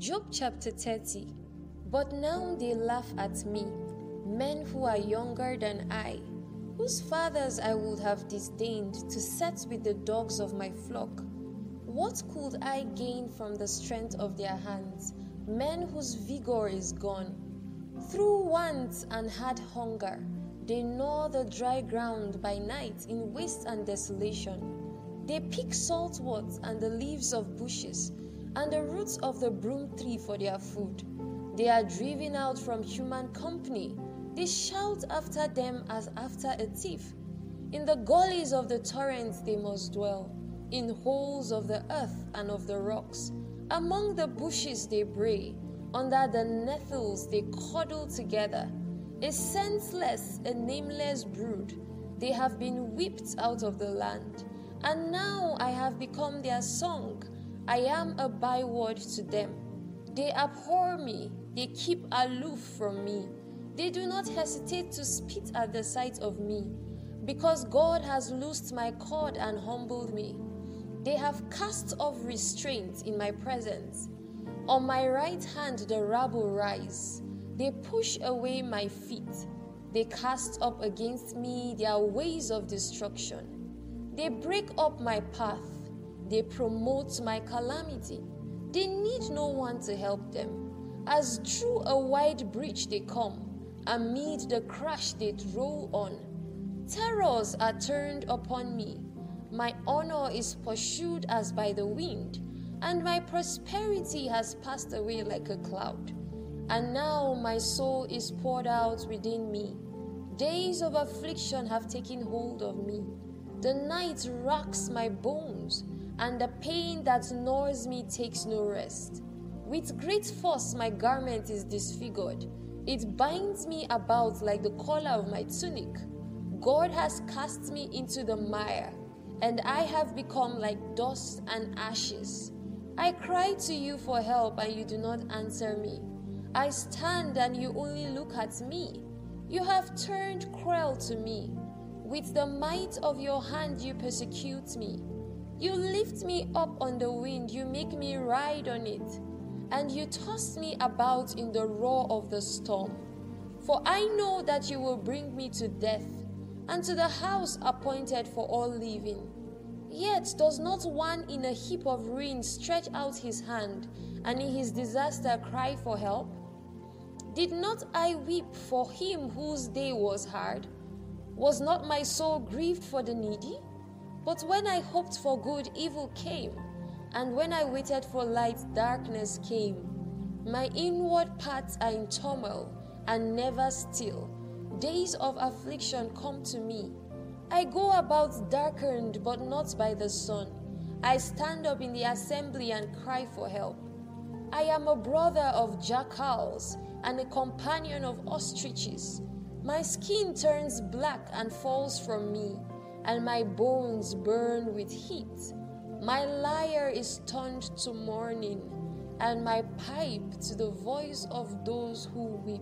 chapter 30. But now they laugh at me, men who are younger than I, whose fathers I would have disdained to set with the dogs of my flock. What could I gain from the strength of their hands, men whose vigor is gone? Through want and hard hunger, they gnaw the dry ground by night in waste and desolation. They pick saltwort and the leaves of bushes and the roots of the broom tree for their food. They are driven out from human company. They shout after them as after a thief. In the gullies of the torrents they must dwell, in holes of the earth and of the rocks. Among the bushes they bray, under the nettles they cuddle together. A senseless, a nameless brood, they have been whipped out of the land. And now I have become their song. I am a byword to them. They abhor me, they keep aloof from me. They do not hesitate to spit at the sight of me, because God has loosed my cord and humbled me. They have cast off restraint in my presence. On my right hand the rabble rise. They push away my feet. They cast up against me their ways of destruction. They break up my path. They promote my calamity. They need no one to help them. As through a wide breach they come, amid the crash they roll on. Terrors are turned upon me. My honor is pursued as by the wind, and my prosperity has passed away like a cloud. And now my soul is poured out within me. Days of affliction have taken hold of me. The night racks my bones, and the pain that gnaws me takes no rest. With great force, my garment is disfigured. It binds me about like the collar of my tunic. God has cast me into the mire, and I have become like dust and ashes. I cry to you for help, and you do not answer me. I stand, and you only look at me. You have turned cruel to me. With the might of your hand, you persecute me. You lift me up on the wind, you make me ride on it, and you toss me about in the roar of the storm. For I know that you will bring me to death, and to the house appointed for all living. Yet does not one in a heap of ruin stretch out his hand, and in his disaster cry for help? Did not I weep for him whose day was hard? Was not my soul grieved for the needy? But when I hoped for good, evil came, and when I waited for light, darkness came. My inward parts are in turmoil and never still. Days of affliction come to me. I go about darkened, but not by the sun. I stand up in the assembly and cry for help. I am a brother of jackals and a companion of ostriches. My skin turns black and falls from me, and my bones burn with heat. My lyre is turned to mourning, and my pipe to the voice of those who weep.